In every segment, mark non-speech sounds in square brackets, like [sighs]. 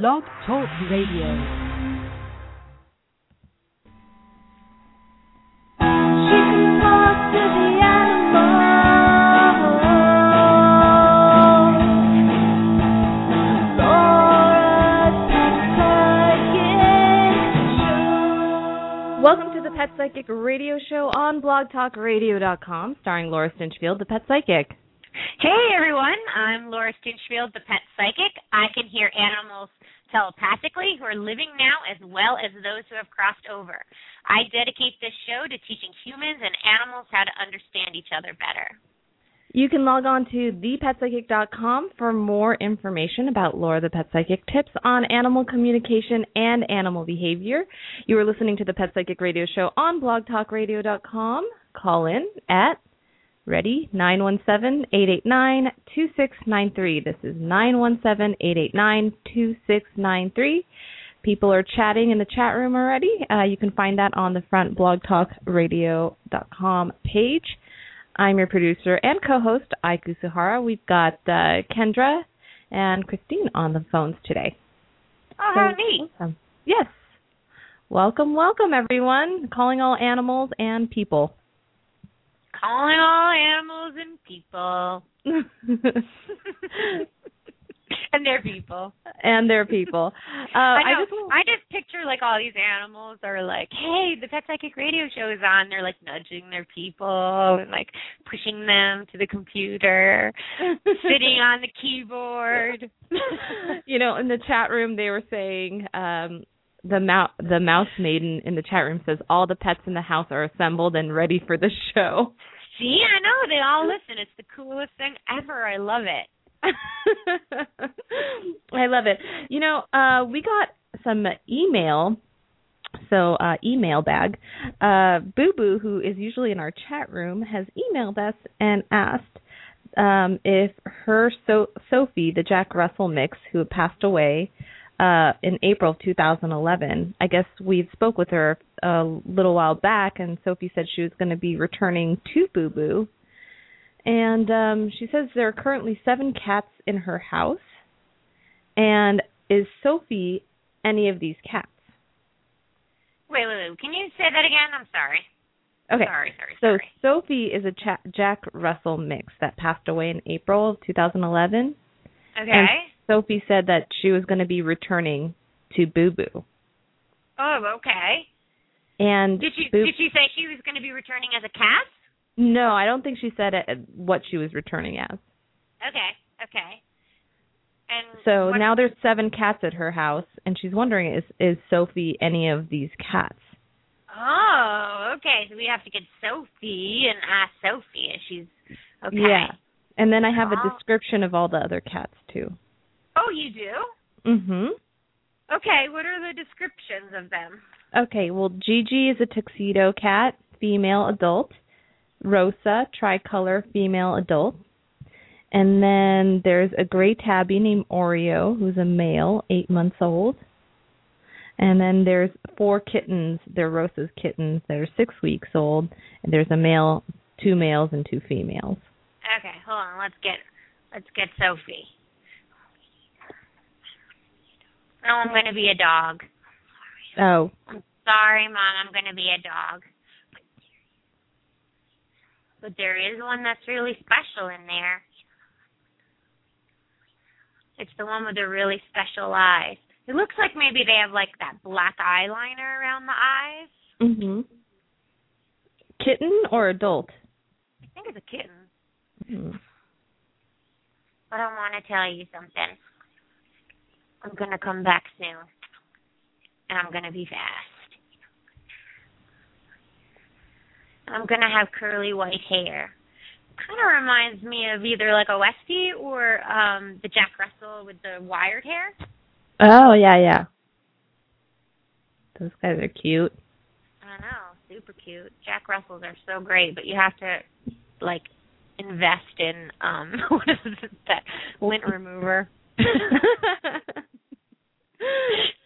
Blog Talk Radio. She can talk to the animals. Laura's Pet Psychic Show. Welcome to the Pet Psychic Radio Show on blogtalkradio.com, starring Laura Stinchfield, the Pet Psychic. Hey everyone, I'm Laura Stinchfield, the pet psychic. I can hear animals telepathically who are living now as well as those who have crossed over. I dedicate this show to teaching humans and animals how to understand each other better. You can log on to thepetpsychic.com for more information about Laura the Pet Psychic, tips on animal communication and animal behavior. You are listening to the Pet Psychic Radio Show on blogtalkradio.com. Call in at ready 917-889-2693. This is 917-889-2693. People are chatting in the chat room already. Uh, you can find that on the front blogtalkradio.com page. I'm your producer and co-host, Ai Kusuhara. We've got uh, Kendra and Christine on the phones today. Oh, how neat. Awesome. Yes. Welcome, welcome everyone. Calling all animals and people. Calling all animals and people. [laughs] and their people. and their people. Uh, I know. I just I just picture like all these animals are like, "Hey, the Pet Psychic Radio Show is on." They're like nudging their people and like pushing them to the computer, [laughs] sitting on the keyboard. you know, in the chat room they were saying um the mouse the mouse maiden in the chat room says all the pets in the house are assembled and ready for the show. See, I know they all listen. It's the coolest thing ever. I love it. [laughs] I love it. You know, uh we got some email so uh email bag. Uh Boo Boo, who is usually in our chat room, has emailed us and asked um if her so Sophie, the Jack Russell mix who passed away uh in April of 2011. I guess we spoke with her a little while back and Sophie said she was going to be returning to Boo Boo. And um she says there are currently 7 cats in her house. And is Sophie any of these cats? Wait, wait, wait. Can you say that again? I'm sorry. Okay. Sorry, sorry, So sorry. Sophie is a Jack Russell mix that passed away in April of 2011. okay. and- Sophie said that she was going to be returning to Boo Boo. oh, okay. And Did she Boo- did she say she was going to be returning as a cat? No, I don't think she said it, what she was returning as. Okay, okay. And So what- now there's seven cats at her house, and she's wondering is is Sophie any of these cats? Oh, okay. So we have to get Sophie and ask Sophie if she's okay. Yeah. And then I have a Oh. description of all the other cats too. Oh, you do? Mhm. Okay. What are the descriptions of them? Okay, well, Gigi is a tuxedo cat, female adult. Rosa, tricolor, female adult. And then there's a gray tabby named Oreo, who's a male, eight months old. And then there's four kittens. They're Rosa's kittens. They're six weeks old. And there's a male, two males, and two females. Okay, hold on. Let's get let's get Sophie. No, I'm going to be a dog. Oh, I'm sorry, Mom. I'm going to be a dog. But there is one that's really special in there. It's the one with the really special eyes. It looks like maybe they have like that black eyeliner around the eyes. mhm. Kitten or adult? I think it's a kitten. Hmm. But I want to tell you something. I'm going to come back soon. And I'm going to be fast. And I'm going to have curly white hair. Kind of reminds me of either like a Westie or um the Jack Russell with the wired hair. Oh, yeah, yeah. Those guys are cute. I know, super cute. Jack Russells are so great, but you have to like invest in um [laughs] what is it, that lint remover. [laughs]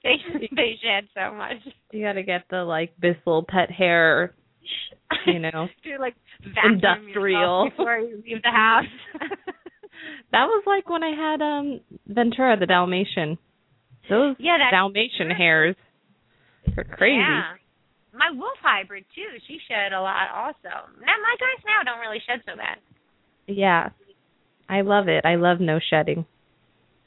they they shed so much. You got to get the like Bissell pet hair, you [laughs] know. Do like Industrial. before you leave the house. [laughs] That was like when I had um Ventura the Dalmatian. Those Yeah, Dalmatian true. hairs are crazy. Yeah. My wolf hybrid too. She shed a lot also. Now my guys now don't really shed so bad. Yeah. I love it. I love no shedding.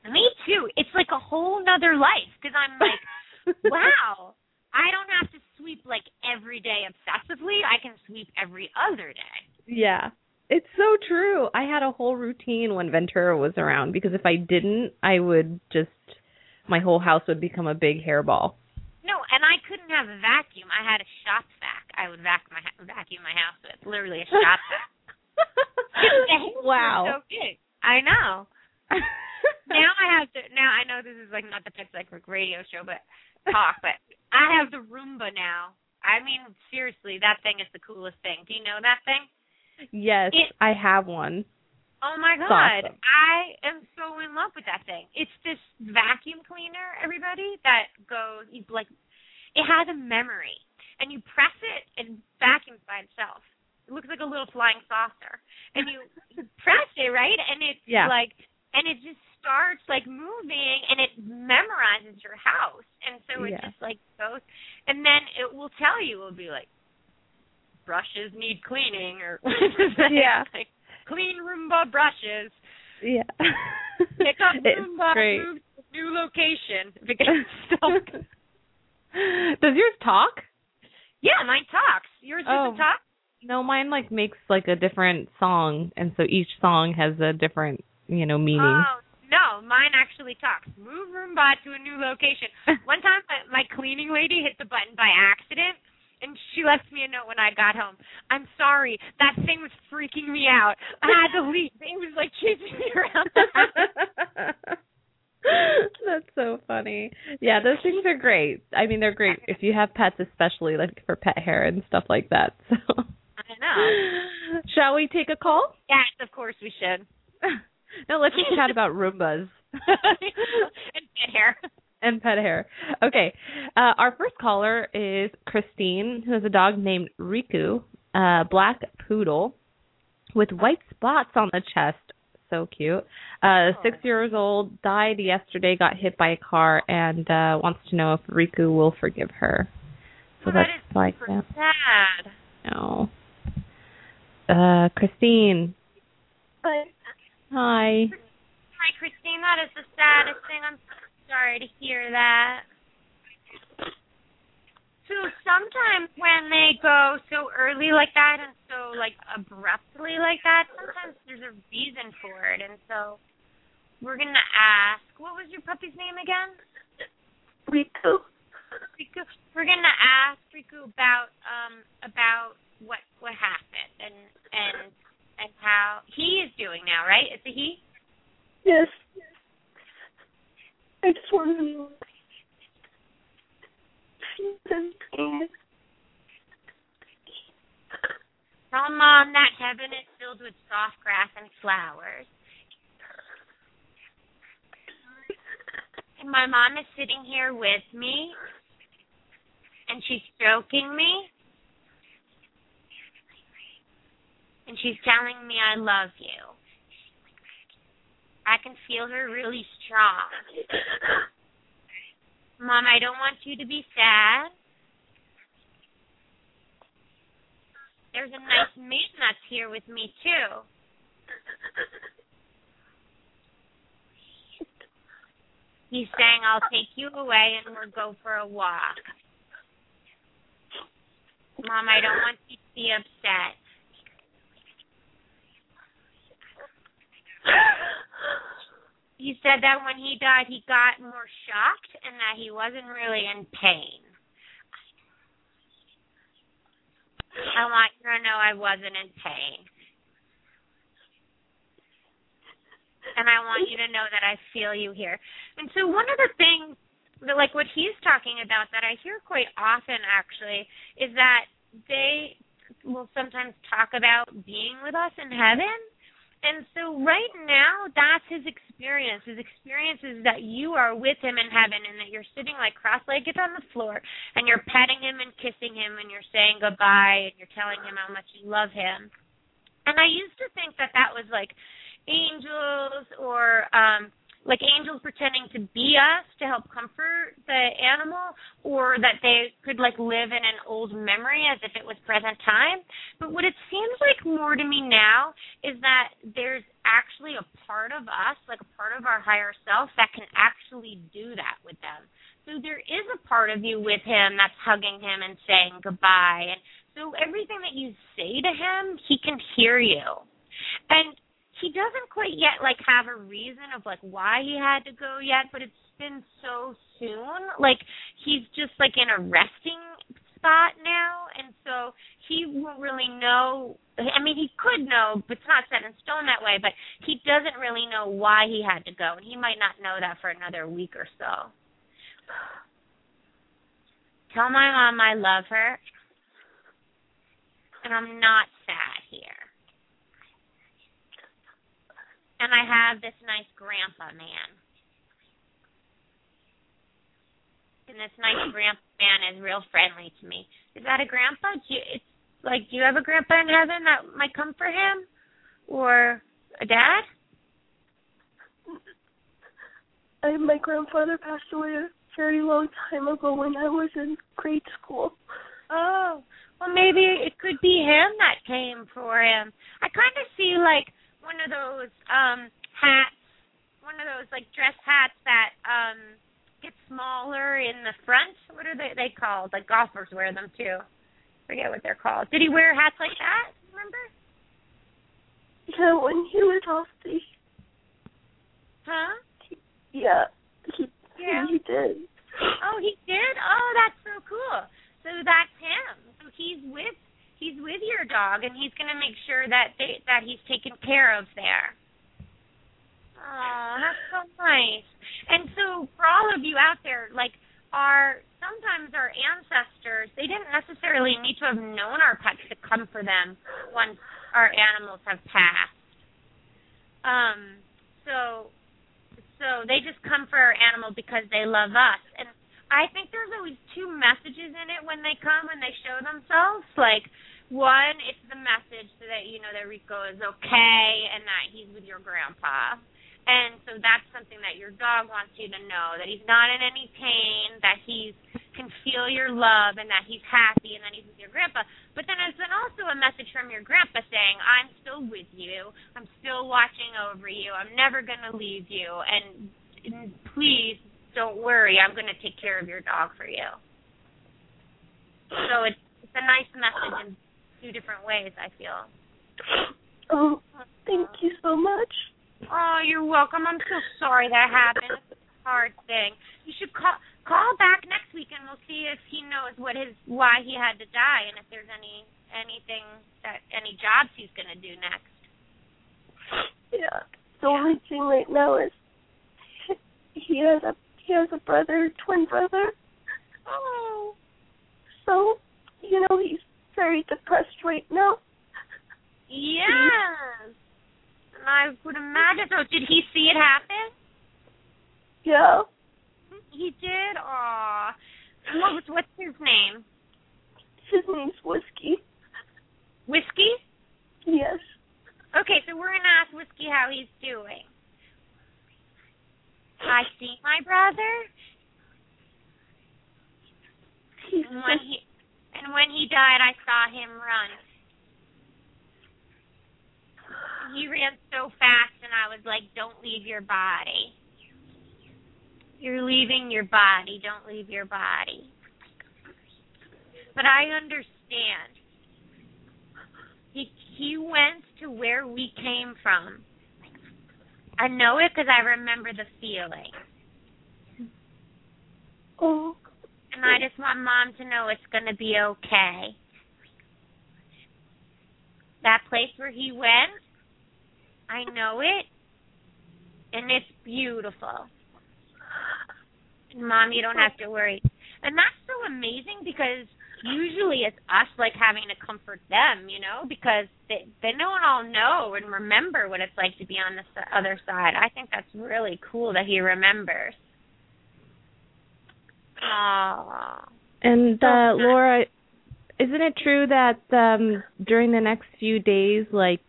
Me too. It's like a whole nother life because I'm like, [laughs] wow, I don't have to sweep like every day obsessively. I can sweep every other day. Yeah. It's so true. I had a whole routine when Ventura was around because if I didn't, I would just my whole house would become a big hairball. No, and I couldn't have a vacuum. I had a shop vac. I would vac my vacuum my house with literally a shop vac. The hairs were wow. So. I know. now I have to. Now I know this is like not the Pet Psychic radio show, but talk. But I have the Roomba now. I mean, seriously, that thing is the coolest thing. Do you know that thing? yes, It- I have one. Oh my It's god, awesome. I am so in love with that thing. It's this vacuum cleaner, everybody, that goes you like it has a memory. And you press it and vacuums by itself. It looks like a little flying saucer. And you [laughs] press it, right? And it's Yeah. like and it just starts like moving and it memorizes your house. And so it Yeah. just like goes and then it will tell you, it'll be like brushes need cleaning or [laughs] Yeah. like, clean Roomba brushes. Yeah. Pick up [laughs] Roomba, move to new location. If it gets [laughs] stuck. Does yours talk? yeah, mine talks. Yours Oh. doesn't talk? No, mine like makes like a different song and so each song has a different, you know, meaning. Oh, no, mine actually talks. Move Roomba to a new location. [laughs] One time, my, my cleaning lady hit the button by accident, and she left me a note when I got home. I'm sorry, that thing was freaking me out. I had to leave. It was like chasing me around. [laughs] That's so funny. Yeah, those things are great. I mean, they're great if you have pets, especially like for pet hair and stuff like that. So, I know. [laughs] shall we take a call? Yes, of course we should. No, let's just chat about Roombas [laughs] and pet hair. and pet hair. Okay, uh, our first caller is Christine, who has a dog named Riku, uh, black poodle with white spots on the chest. So cute. Uh, six years old, died yesterday, got hit by a car, and uh, wants to know if Riku will forgive her. So Oh, that that's is like super that. sad. No. Uh, Christine. But Hi. Hi, Christine. That is the saddest thing. I'm so sorry to hear that. So sometimes when they go so early like that and so like abruptly like that, sometimes there's a reason for it. And so we're gonna ask. What was your puppy's name again? Riku. Riku. We're gonna ask Riku about um about what what happened and and and how he is doing now. Right? It's a he. Yes. I just want to know. Tell Mom that heaven is filled with soft grass and flowers. And my mom is sitting here with me, and she's stroking me, and she's telling me I love you. I can feel her really strong. Mom, I don't want you to be sad. There's a nice man that's here with me too. He's saying I'll take you away and we'll go for a walk. Mom, I don't want you to be upset. [laughs] He said that when he died, he got more shocked and that he wasn't really in pain. I want you to know I wasn't in pain. And I want you to know that I feel you here. And so one of the things that like what he's talking about that I hear quite often actually is that they will sometimes talk about being with us in heaven. And so right now that's his experience. His experience is that you are with him in heaven and that you're sitting like cross legged on the floor and you're petting him and kissing him and you're saying goodbye and you're telling him how much you love him. And I used to think that that was like angels or um like angels pretending to be us to help comfort the animal or that they could like live in an old memory as if it was present time. But what it seems like more to me now is that there's actually a part of us like a part of our higher self that can actually do that with them. So there is a part of you with him that's hugging him and saying goodbye. And so everything that you say to him he can hear you. And he doesn't quite yet like have a reason of like why he had to go yet, but it's been so soon. Like he's just like in a resting spot now and so he won't really know I mean he could know but it's not set in stone that way but he doesn't really know why he had to go and he might not know that for another week or so. [sighs] Tell my mom I love her and I'm not sad here. And I have this nice grandpa man. And this nice grandpa man is real friendly to me. Is that a grandpa? Do you, it's like, do you have a grandpa in heaven that might come for him, or a dad? I, my grandfather passed away a very long time ago when I was in grade school. Oh, well, maybe it could be him that came for him. I kind of see like one of those um hats, one of those like dress hats that um get smaller in the front. What are they they called? Like golfers wear them too. Forget what they're called. Did he wear hats like that? Remember? Yeah, when he was off the. Huh? Yeah, he yeah. he did. Oh, he did. Oh, that's so cool. So that's him. So he's with he's with your dog and he's going to make sure that they that he's taken care of there. Oh, that's so nice. And so for all of you out there, like our sometimes our ancestors, they didn't necessarily need to have known our pets to come for them once our animals have passed. Um so so they just come for our animal because they love us. And I think there's always two messages in it when they come and they show themselves. Like one, it's the message so that you know that Riku is okay and that he's with your grandpa. And so that's something that your dog wants you to know that he's not in any pain, that he can feel your love and that he's happy and that he's with your grandpa. But then it's then also a message from your grandpa saying, I'm still with you. I'm still watching over you. I'm never going to leave you. And, and please don't worry, I'm going to take care of your dog for you. So it's it's a nice message in two different ways. I feel. [gasps] Oh, thank you so much. Oh, you're welcome. I'm so sorry that happened. It's a hard thing. You should call call back next week and we'll see if he knows what his why he had to die and if there's any anything that any jobs he's gonna do next. Yeah. The only thing right now is [laughs] he has a he has a brother, twin brother. Oh. So, you know, he's very depressed right now. Yes. And I would imagine so. Did he see it happen? Yeah. He did? Aw. What was what's his name? His name's Whiskey. Whiskey? Yes. Okay, so we're gonna ask Whiskey how he's doing. I see my brother. He's when he and when he died, I saw him run. He ran so fast, and I was like, "Don't leave your body. You're leaving your body. Don't leave your body." But I understand. He he went to where we came from. I know it because I remember the feeling. oh And I just want mom to know it's going to be okay. That place where he went, I know it. And it's beautiful. Mom, you don't have to worry. And that's so amazing because usually it's us like having to comfort them, you know, because they they don't all know and remember what it's like to be on the other side. I think that's really cool that he remembers. Aww. And uh. Laura, isn't it true that um during the next few days like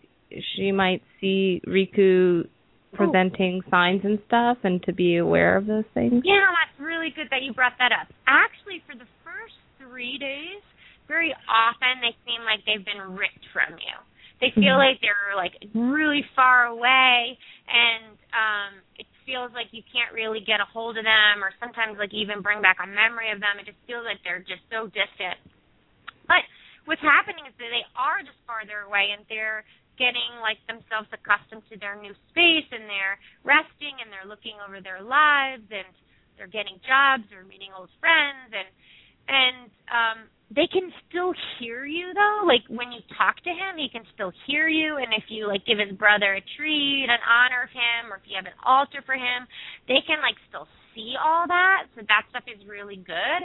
she might see Riku presenting oh. signs and stuff and to be aware of those things? Yeah, that's really good that you brought that up. Actually, for the first three days, very often they seem like they've been ripped from you. They feel mm-hmm. like they're like really far away, and um, it feels like you can't really get a hold of them, or sometimes like even bring back a memory of them. It just feels like they're just so distant. But what's happening is that they are just farther away, and they're getting like themselves accustomed to their new space and they're resting and they're looking over their lives and they're getting jobs or meeting old friends and and um they can still hear you though. Like when you talk to him he can still hear you. And if you like give his brother a treat and honor of him or if you have an altar for him they can like still see all that. So that stuff is really good.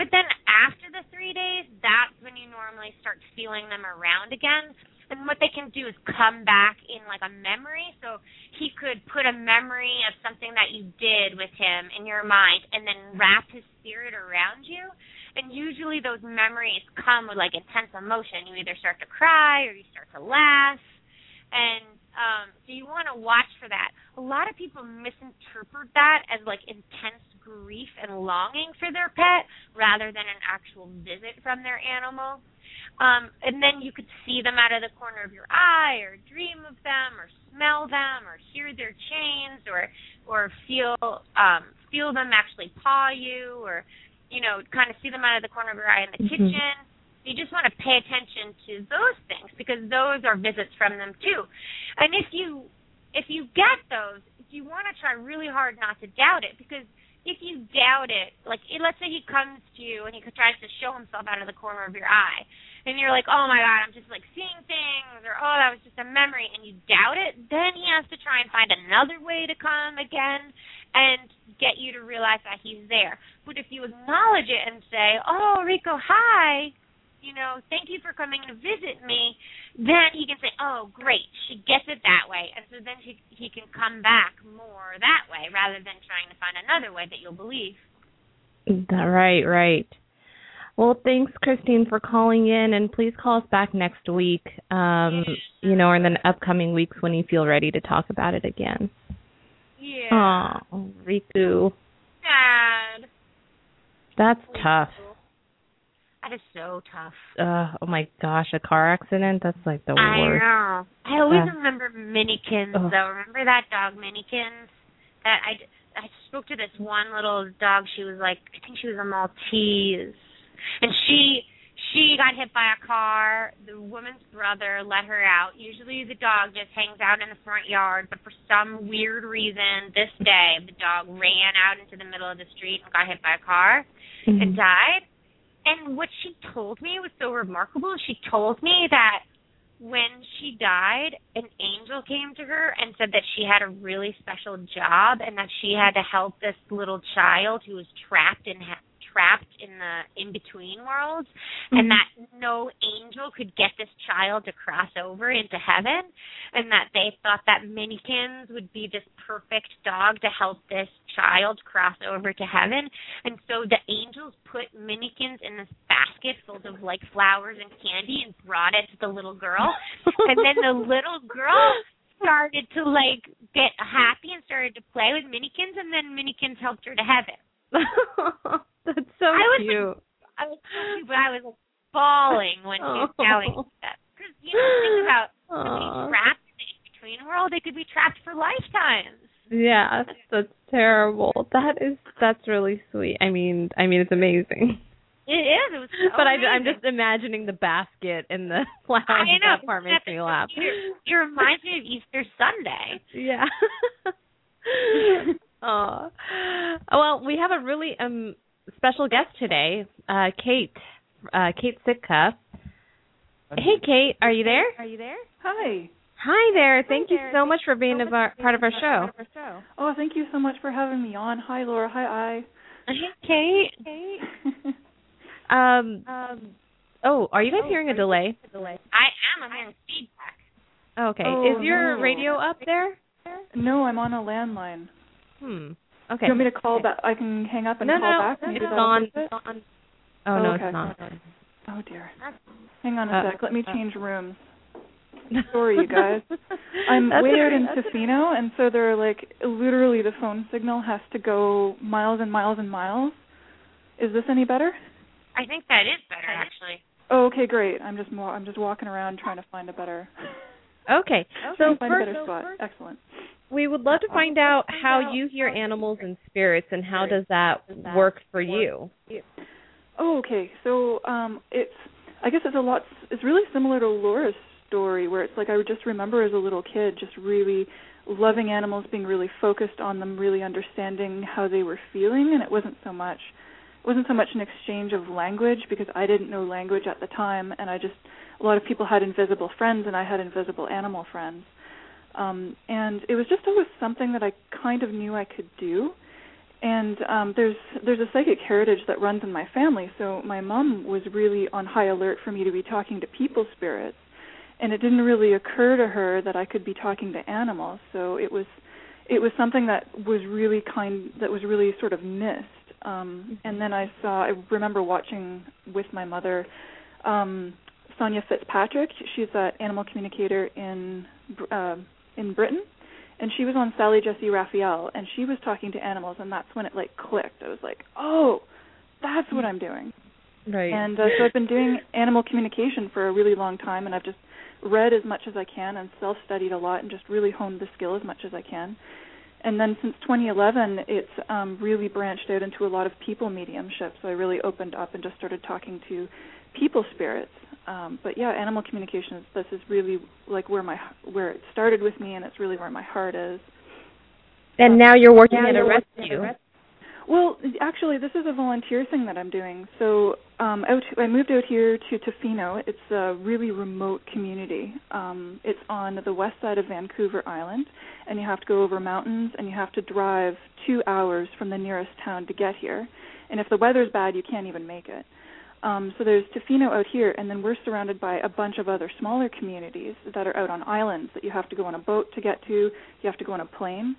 But then after the three days that's when you normally start feeling them around again. And what they can do is come back in like a memory. So he could put a memory of something that you did with him in your mind and then wrap his spirit around you. And usually those memories come with like intense emotion. You either start to cry or you start to laugh. And um so you want to watch for that. A lot of people misinterpret that as like intense grief and longing for their pet rather than an actual visit from their animal. Um, and then you could see them out of the corner of your eye, or dream of them, or smell them, or hear their chains, or or feel um, feel them actually paw you, or you know, kind of see them out of the corner of your eye in the mm-hmm. kitchen. You just want to pay attention to those things because those are visits from them too. And if you if you get those, you want to try really hard not to doubt it because if you doubt it, like let's say he comes to you and he tries to show himself out of the corner of your eye, and you're like, oh my god, I'm just like seeing things, or oh, that was just a memory, and you doubt it, then he has to try and find another way to come again and get you to realize that he's there. But if you acknowledge it and say, oh, Riku, hi, you know, thank you for coming to visit me, then he can say, oh, great, she gets it that way, and so then he he can come back more that way rather than trying to find another way that you'll believe. Right, right. Well, thanks, Christine, for calling in, and please call us back next week. Um, you know, or in the upcoming weeks when you feel ready to talk about it again. Yeah. Oh, Riku. Sad. That's tough. That is so tough. Uh, oh my gosh, a car accident? That's like the I worst. I know. I always uh, remember Minikins, oh. though. Remember that dog, Minikins? That I, I spoke to this one little dog. She was like, I think she was a Maltese and she she got hit by a car. The woman's brother let her out. Usually the dog just hangs out in the front yard, but for some weird reason this day the dog ran out into the middle of the street and got hit by a car mm-hmm. and died. And what she told me was so remarkable. She told me that when she died, an angel came to her and said that she had a really special job and that she had to help this little child who was trapped in trapped in the in between worlds mm-hmm. and that no angel could get this child to cross over into heaven and that they thought that minikins would be this perfect dog to help this child cross over to heaven. And so the angels put minikins in this basket full of like flowers and candy and brought it to the little girl. And then the [laughs] little girl started to like get happy and started to play with minikins and then minikins helped her to heaven [laughs] [laughs] That's so I was cute. Like, I was cute, but I was like, bawling when she was telling me that. Because you know, think about [laughs] being trapped in the in-between world. They could be trapped for lifetimes. Yeah, that's terrible. That is that's really sweet. I mean, I mean, it's amazing. It is. It was so but I, I'm just imagining the basket and the [laughs] flowers. I know. That part makes me laugh. It reminds me of Easter Sunday. Yeah. oh. Well, we have a really um special guest today, uh, Kate, uh, Kate Sitka. Hey, Kate, are you there? Are you there? Hi. Hi there. Thank Hi you there. so much for being so a bar- part of our show. Oh, thank you so much for having me on. Hi, Laura. Hi, I. Hey, Kate. Kate. [laughs] um. Um. Oh, are you guys oh, hearing a delay? a delay? I am. I'm hearing feedback. Okay. Oh, Is your no. radio up there? No, I'm on a landline. Hmm. Okay. Do you want me to call back? I can hang up and no, call no, back. No, it's on. It's on. Oh, oh no, okay. it's not. Oh dear. Hang on a uh, sec. Let me change rooms. [laughs] Sorry, you guys. I'm way out in Tofino, and so they're like literally the phone signal has to go miles and miles and miles. Is this any better? I think that is better actually. Oh, okay, great. I'm just more. I'm just walking around trying to find a better. Okay. trying So to find a better spot. Excellent. We would love to find out how you hear animals and spirits, and how does that work for you? Oh, okay. So um, it's I guess it's a lot. It's really similar to Laura's story, where it's like I just remember as a little kid just really loving animals, being really focused on them, really understanding how they were feeling, and it wasn't so much it wasn't so much an exchange of language because I didn't know language at the time, and I just a lot of people had invisible friends, and I had invisible animal friends. Um, and it was just always something that I kind of knew I could do. And um there's there's a psychic heritage that runs in my family. So my mom was really on high alert for me to be talking to people spirits. And it didn't really occur to her that I could be talking to animals. So it was it was something that was really kind that was really sort of missed. Um and then I saw I remember watching with my mother um Sonya Fitzpatrick. She's an animal communicator in uh, in Britain and she was on Sally Jessy Raphael, and she was talking to animals, and that's when it like clicked. I was like, oh, that's what I'm doing. Right. And uh, so I've been doing animal communication for a really long time, and I've just read as much as I can and self-studied a lot, and just really honed the skill as much as I can. And then since 2011, it's um, really branched out into a lot of people mediumship. So I really opened up and just started talking to people spirits. Um, but yeah, animal communication this is really like where my where it started with me, and it's really where my heart is. and now you're working at a rescue. Well, actually, this is a volunteer thing that I'm doing. So, um, out I moved out here to Tofino. It's a really remote community. Um, it's on the west side of Vancouver Island, and you have to go over mountains, and you have to drive two hours from the nearest town to get here. And if the weather's bad, you can't even make it. Um, so there's Tofino out here, and then we're surrounded by a bunch of other smaller communities that are out on islands that you have to go on a boat to get to. You have to go on a plane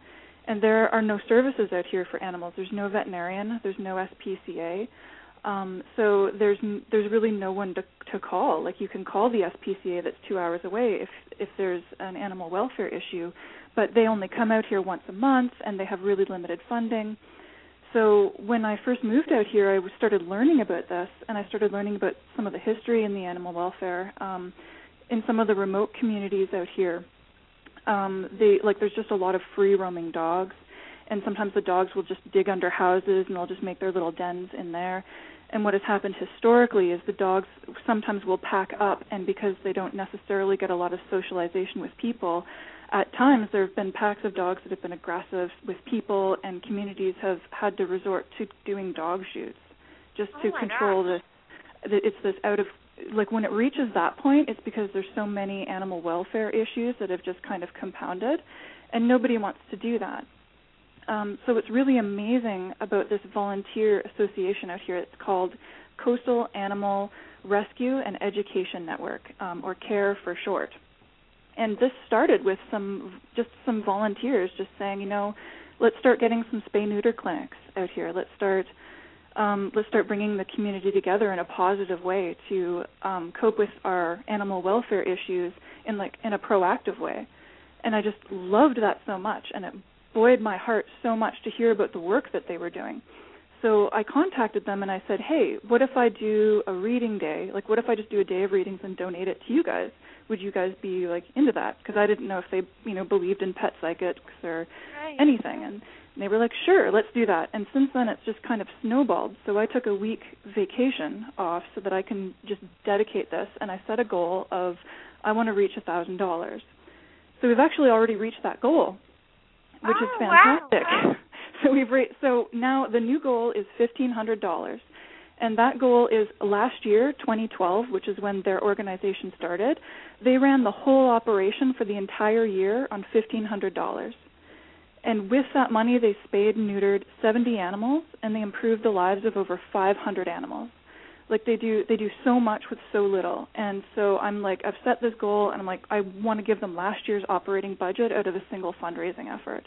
and there are no services out here for animals. There's no veterinarian. There's no SPCA. Um, so there's there's really no one to to call. Like you can call the SPCA that's two hours away if if there's an animal welfare issue, but they only come out here once a month and they have really limited funding. So when I first moved out here, I started learning about this, and I started learning about some of the history in the animal welfare um, in some of the remote communities out here. Um they like there's just a lot of free roaming dogs and sometimes the dogs will just dig under houses and they'll just make their little dens in there. And what has happened historically is the dogs sometimes will pack up and because they don't necessarily get a lot of socialization with people at times there have been packs of dogs that have been aggressive with people and communities have had to resort to doing dog shoots just Oh to control this it's this out of like when it reaches that point it's because there's so many animal welfare issues that have just kind of compounded and nobody wants to do that. Um, so what's really amazing about this volunteer association out here it's called coastal animal rescue and education network um, or care for short and this started with some just some volunteers just saying you know let's start getting some spay neuter clinics out here let's start um, let's start bringing the community together in a positive way to um, cope with our animal welfare issues in like in a proactive way. And I just loved that so much, and it buoyed my heart so much to hear about the work that they were doing. So I contacted them and I said, "Hey, what if I do a reading day? Like, what if I just do a day of readings and donate it to you guys? Would you guys be like into that? Because I didn't know if they, you know, believed in pet psychics or Right. anything." And they were like, sure, let's do that. And since then, it's just kind of snowballed. So I took a week vacation off so that I can just dedicate this. And I set a goal of I want to reach a thousand dollars. So we've actually already reached that goal, which is Oh, wow. fantastic. [laughs] So we've re- so now the new goal is fifteen hundred dollars. And that goal is last year, 2012, which is when their organization started. They ran the whole operation for the entire year on $1,500 and with that money they spayed and neutered 70 animals and they improved the lives of over 500 animals like they do they do so much with so little and so i'm like i've set this goal and i'm like i want to give them last year's operating budget out of a single fundraising effort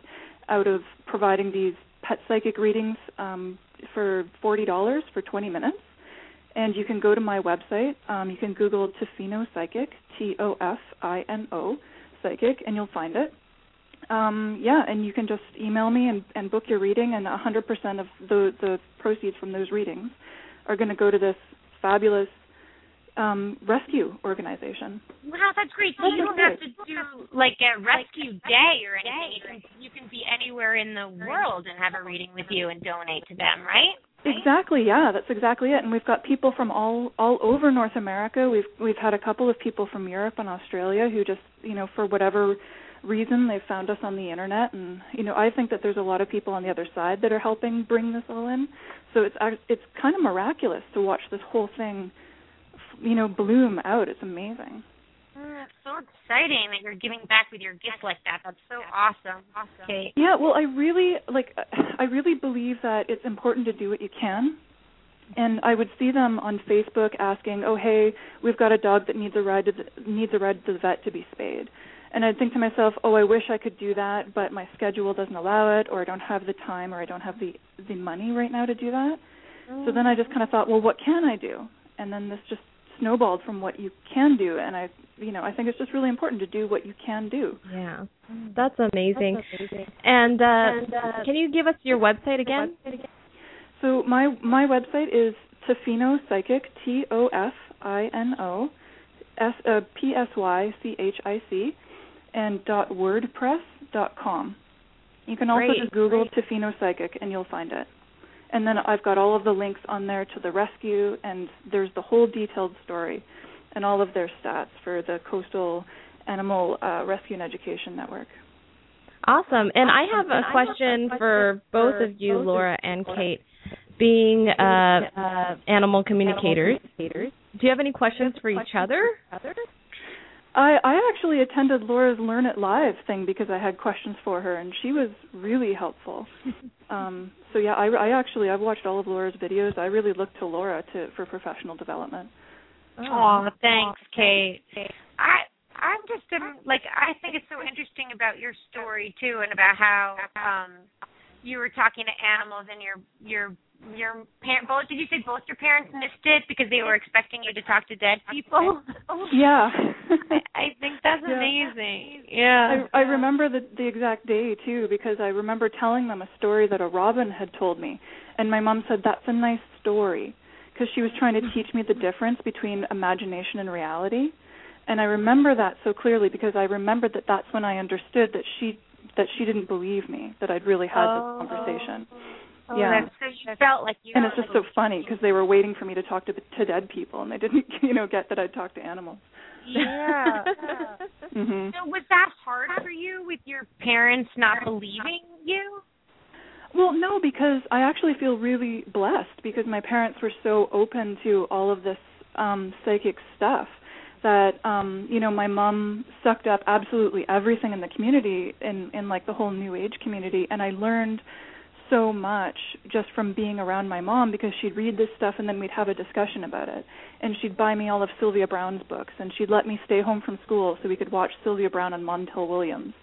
out of providing these pet psychic readings um for forty dollars for twenty minutes and you can go to my website. Um, you can Google Tofino Psychic, T O F I N O Psychic, and you'll find it. Um, yeah, and you can just email me and, and book your reading, and 100% of the the proceeds from those readings are going to go to this fabulous um, rescue organization. Wow, that's great. So you don't have to do like a rescue day or anything. You can, you can be anywhere in the world and have a reading with you and donate to them, right? Exactly. Yeah, that's exactly it. And we've got people from all all over North America. We've we've had a couple of people from Europe and Australia who just you know for whatever reason they found us on the internet and you know I think that there's a lot of people on the other side that are helping bring this all in. So it's it's kind of miraculous to watch this whole thing you know bloom out. It's amazing. Mm, so exciting that you're giving back with your gift like that. That's so awesome. Awesome. Kate. Yeah, well, I really like. I really believe that it's important to do what you can. And I would see them on Facebook asking, "Oh, hey, we've got a dog that needs a ride to the, needs a ride to the vet to be spayed." And I'd think to myself, "Oh, I wish I could do that, but my schedule doesn't allow it, or I don't have the time, or I don't have the the money right now to do that." Mm. So then I just kind of thought, "Well, what can I do?" And then this just snowballed from what you can do. And i you know i think it's just really important to do what you can do. Yeah. That's amazing, that's amazing. and, uh, and uh, can you give us your website again? so my my website is tofino psychic t o f i n o s uh, p s y c h i c and dot wordpress dot com. You can also Great. just google Great. tofino psychic and you'll find it and then I've got all of the links on there to the rescue, and there's the whole detailed story and all of their stats for the Coastal Animal uh, Rescue and Education Network. Awesome. And I have a question for both of you, Laura and Kate. Being uh, uh, animal communicators, do you have any questions for each other? I I actually attended Laura's Learn It Live thing because I had questions for her, and she was really helpful. [laughs] um, so yeah, I, I actually I've watched all of Laura's videos. I really look to Laura to for professional development. Oh, thanks, Kate. I I'm just um, like I think it's so interesting about your story too, and about how um you were talking to animals and your your your parent both did you say both your parents missed it because they were expecting you to talk to dead people? [laughs] Yeah. I, think that's yeah. amazing. Yeah. I, I remember the the exact day too because i remember telling them a story that a robin had told me. And my mom said that's a nice story because she was trying to teach me the difference between imagination and reality. And i remember that so clearly because i remembered that that's when i understood that she that she didn't believe me that i'd really had oh. this conversation Oh, yeah. so you felt like you. And it's just so funny because they were waiting for me to talk to to dead people, and they didn't, [laughs] you know, get that I'd talk to animals. Yeah. [laughs] mm-hmm. So was that hard for you with your parents not believing you? Well, no, because I actually feel really blessed because my parents were so open to all of this um psychic stuff that um you know my mom sucked up absolutely everything in the community in in like the whole new age community and I learned so much just from being around my mom because she'd read this stuff and then we'd have a discussion about it. And she'd buy me all of Sylvia Browne's books and she'd let me stay home from school so we could watch Sylvia Browne and Montel Williams.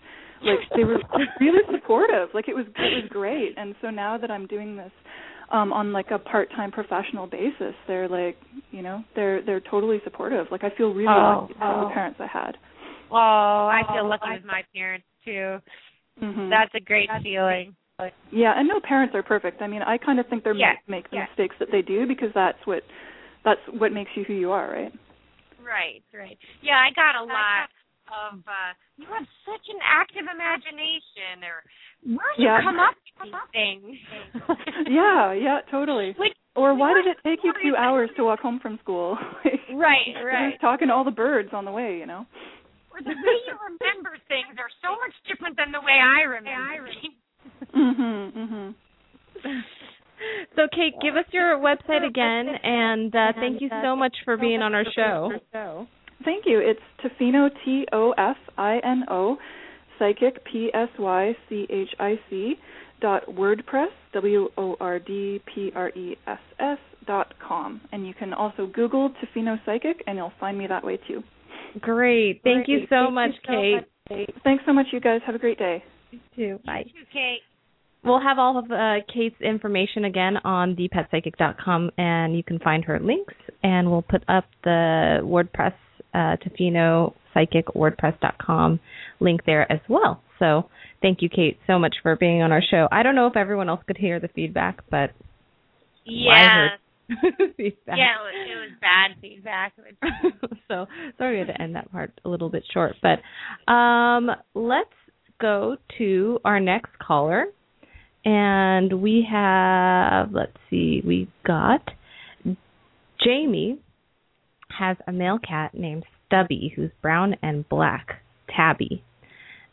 Like they were really supportive. Like it was it was great. And so now that I'm doing this um on like a part-time professional basis, they're like, you know, they're they're totally supportive. Like I feel really oh, lucky oh. the parents I had. Oh, I feel lucky with my parents too. Mm-hmm. That's a great feeling. Yeah, and no parents are perfect. I mean, I kind of think they're yeah. make, make yeah. mistakes that they do because that's what that's what makes you who you are, right? Right, right. Yeah, I got a lot of uh you have such an active imagination or where do yeah. you come up with these things? [laughs] yeah, yeah, totally. Like, or why did it take you two [laughs] hours to walk home from school? [laughs] right, right. Talking to all the birds on the way, you know. Or the way you remember things are so much different than the way I remember. mhm, mhm. So, Kate, give us your website again, and uh, thank you so much for being on our show. Thank you. It's Tofino, T O F I N O, psychic, P S Y C H I C, dot WordPress, W O R D P R E S S, dot com. And you can also Google Tofino Psychic, and you'll find me that way too. Great. Thank great. you so Thank much, you so Kate. Much, Kate. Thanks so much, you guys. Have a great day. You too. Bye. You too, Kate. we'll have all of uh, Kate's information again on thepetpsychic.com, and you can find her links. And we'll put up the WordPress uh, Tofino Psychic WordPress.com link there as well. So thank you, Kate, so much for being on our show. I don't know if everyone else could hear the feedback, but yeah. [laughs] feedback. Yeah, it was, it was bad feedback. [laughs] [laughs] so sorry we had to end that part a little bit short. But um, let's go to our next caller. And we have, let's see, we got Jamie has a male cat named Stubby who's brown and black, Tabby.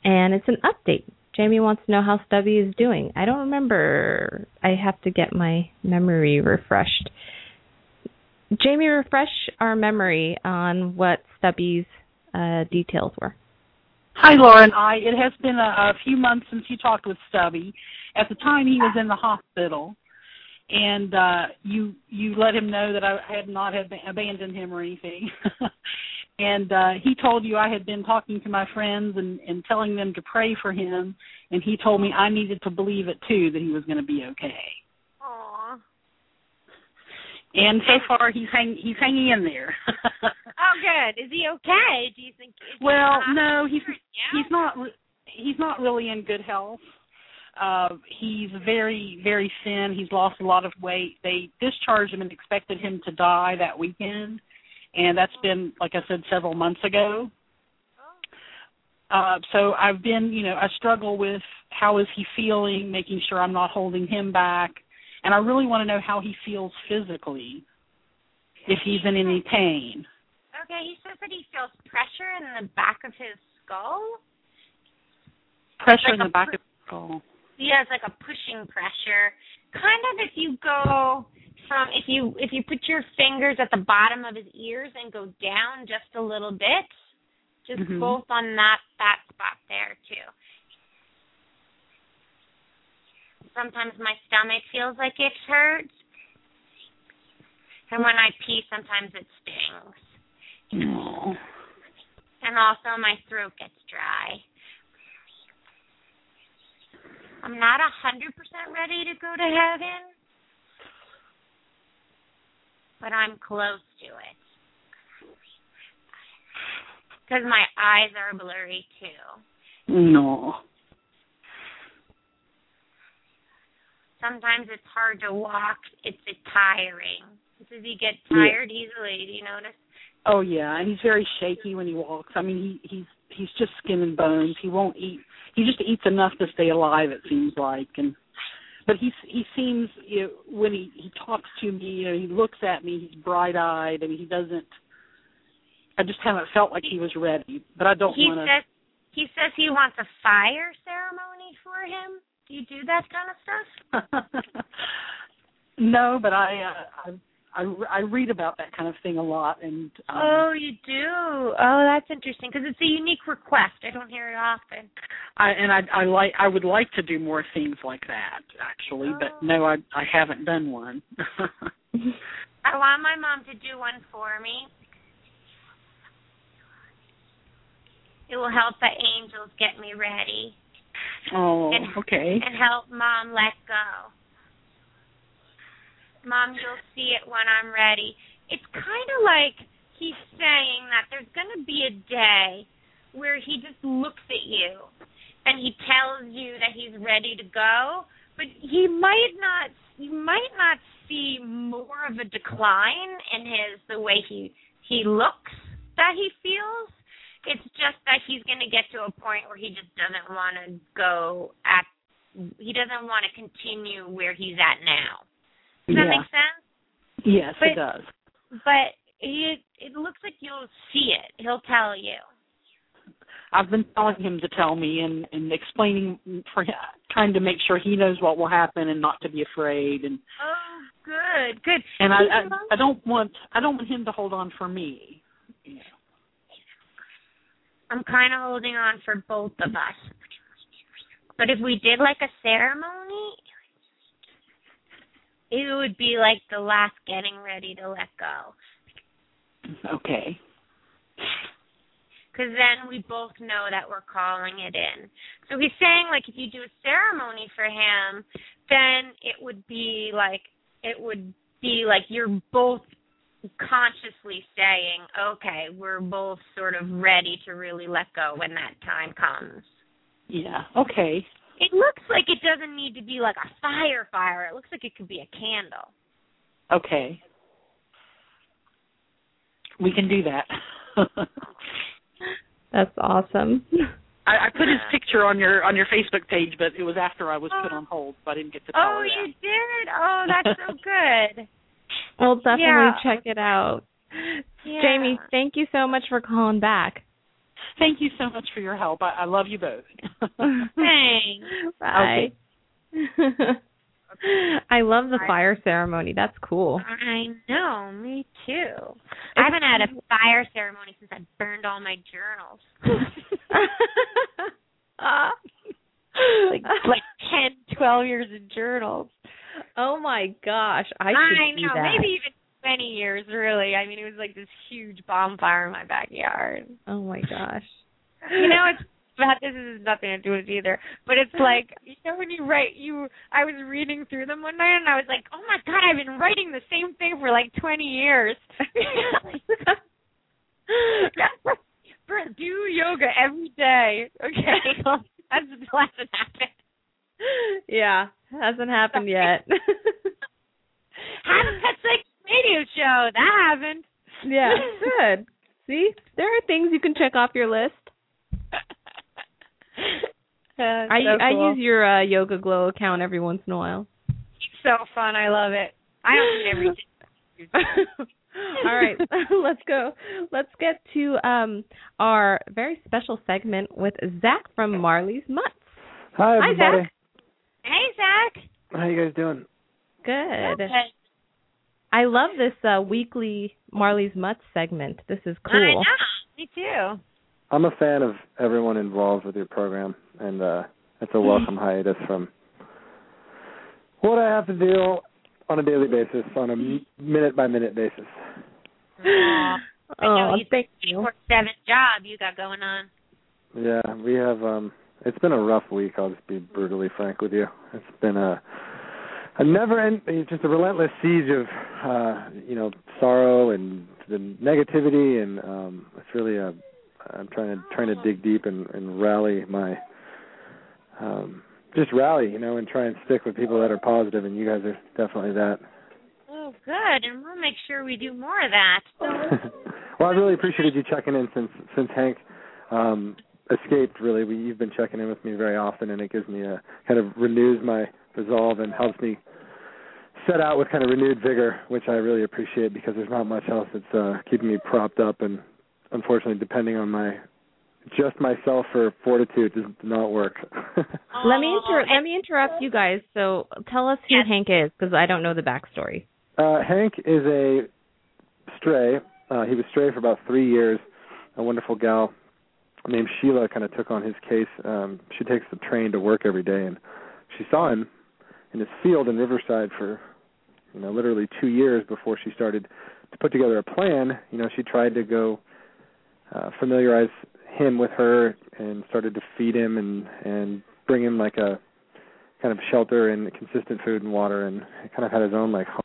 And it's an update. Jamie wants to know how Stubby is doing. I don't remember. I have to get my memory refreshed. Jamie, refresh our memory on what Stubby's uh, details were. Hi, Lauren. I it has been a, a few months since you talked with Stubby. At the time, he was in the hospital, and uh you you let him know that I had not had abandoned him or anything. [laughs] and uh he told you I had been talking to my friends and and telling them to pray for him, and he told me I needed to believe it too that he was going to be okay. Aww. And so far, he's hang he's hanging in there. [laughs] oh, good. Is he okay? Do you think? well, no, he's he's not he's not really in good health. Uh, he's very very thin. He's lost a lot of weight. They discharged him and expected him to die that weekend, and that's been like I said several months ago. Uh, so I've been, you know, I struggle with how is he feeling, making sure I'm not holding him back and I really want to know how he feels physically, if he's in any pain. Okay, he says that he feels pressure in the back of his skull. Pressure like in the back of his skull. He has like a pushing pressure. Kind of if you go from if you if you put your fingers at the bottom of his ears and go down just a little bit, just mm-hmm. both on that that spot there too. sometimes my stomach feels like it hurts. And when I pee, sometimes it stings. Oh. And also, my throat gets dry. I'm not a hundred percent ready to go to heaven, but I'm close to it. Because my eyes are blurry too. No. sometimes it's hard to walk. It's tiring. Does he get tired yeah. easily? Do you notice? Oh yeah, and he's very shaky when he walks. I mean, he he's he's just skin and bones. He won't eat. He just eats enough to stay alive. It seems like, and but he he seems you know, when he he talks to me, you know, he looks at me. He's bright eyed. I mean, he doesn't. I just haven't felt like he was ready, but I don't want to. Says, he says he wants a fire ceremony for him. Do you do that kind of stuff? [laughs] no, but I, uh, I I I read about that kind of thing a lot, and um, oh, you do. Oh, that's interesting because it's a unique request. I don't hear it often. I and I I like I would like to do more things like that actually, oh. but no, I I haven't done one. [laughs] I want my mom to do one for me. It will help the angels get me ready. Oh, and, okay. And help mom let go. Mom, you'll see it when I'm ready. It's kind of like he's saying that there's going to be a day where he just looks at you and he tells you that he's ready to go, but he might not you might not see more of a decline in his the way he he looks that he feels it's just that he's going to get to a point where he just doesn't want to go at. He doesn't want to continue where he's at now. Does yeah. that make sense? Yes, but, it does. But it it looks like you'll see it. He'll tell you. I've been telling him to tell me and and explaining for him, trying to make sure he knows what will happen and not to be afraid and. Oh, good, good. And I, I I don't want I don't want him to hold on for me. Yeah. I'm kind of holding on for both of us. But if we did like a ceremony, it would be like the last getting ready to let go. Okay. because then we both know that we're calling it in. So he's saying like if you do a ceremony for him, then it would be like it would be like you're both consciously saying, okay, we're both sort of ready to really let go when that time comes. Yeah. Okay. It looks like it doesn't need to be like a fire fire. It looks like it could be a candle. Okay. We can do that. [laughs] That's awesome. I, I put his picture on your on your Facebook page, but it was after I was put oh. on hold, so I didn't get to tell Oh, you that. did? Oh, that's so [laughs] good. Well, definitely Yeah. check it out. Yeah. Jamie, thank you so much for calling back. Thank you so much for your help. I, I love you both. [laughs] Thanks. Bye. [laughs] I love the fire ceremony. That's cool. I know, me too. I haven't had a fire ceremony since I burned all my journals. [laughs] like like ten, twelve years of journals. oh my gosh, I should I do know, that. maybe even twenty years really. I mean it was like this huge bonfire in my backyard. Oh my gosh. You know it's about this has nothing to do with either. But it's like you know when you write you I was reading through them one night and I was like, Oh my god, I've been writing the same thing for like twenty years. [laughs] do yoga every day. Okay. [laughs] That's that hasn't happened. yeah, hasn't happened yet. [laughs] Have a pet psych radio show. That happened. yeah, good. See, there are things you can check off your list. [laughs] I I use your uh, YogaGlo account every once in a while. It's so fun. I love it. I don't need every [laughs] All right, [laughs] let's go. Let's get to um our very special segment with Zach from Marley's Mutts. Hi, Hi. Zach. Hey Zach. How you guys doing? Good. I love this uh weekly Marley's Mutts segment. This is cool. I cool. know. Me too. I'm a fan of everyone involved with your program, and uh it's a welcome hiatus from what I have to do on a daily basis, on a minute by minute basis. Aw. I know Oh, you thank you. four seven job you got going on. Yeah, we have. um It's been a rough week. I'll just be brutally frank with you. It's been a a never end, just a relentless siege of uh you know sorrow and the negativity, and um it's really a. I'm trying to trying to dig deep and, and rally my um just rally, you know, and try and stick with people that are positive, and you guys are definitely that. Oh, good. And we'll make sure we do more of that. [laughs] well, I really appreciated you checking in since since Hank um escaped. Really, we, you've been checking in with me very often, and it gives me a kind of renews my resolve and helps me set out with kind of renewed vigor, which I really appreciate because there's not much else that's uh, keeping me propped up, and unfortunately, depending on my just myself for fortitude does not work. [laughs] Let me inter- let me interrupt you guys. So tell us who Yes. Hank is because I don't know the backstory. Uh, Hank is a stray. Uh, he was stray for about three years. A wonderful gal named Sheila kind of took on his case. Um, she takes the train to work every day, and she saw him in this field in Riverside for, you know, literally two years before she started to put together a plan. You know, she tried to go uh, familiarize him with her and started to feed him and and bring him like a kind of shelter and consistent food and water, and kind of had his own like home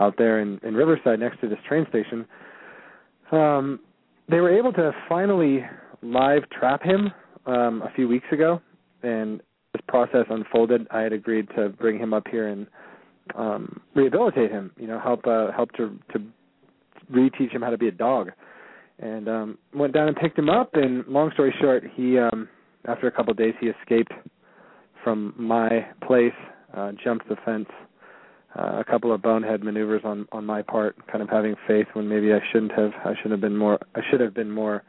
out there in, in Riverside next to this train station. Um, they were able to finally live trap him um, a few weeks ago, and this process unfolded. I had agreed to bring him up here and um, rehabilitate him. You know, help uh, help to to reteach him how to be a dog. And um, went down and picked him up. And long story short, he um, after a couple of days he escaped from my place, uh, jumped the fence uh, a couple of bonehead maneuvers on on my part, kind of having faith when maybe I shouldn't have. I should have been more. I should have been more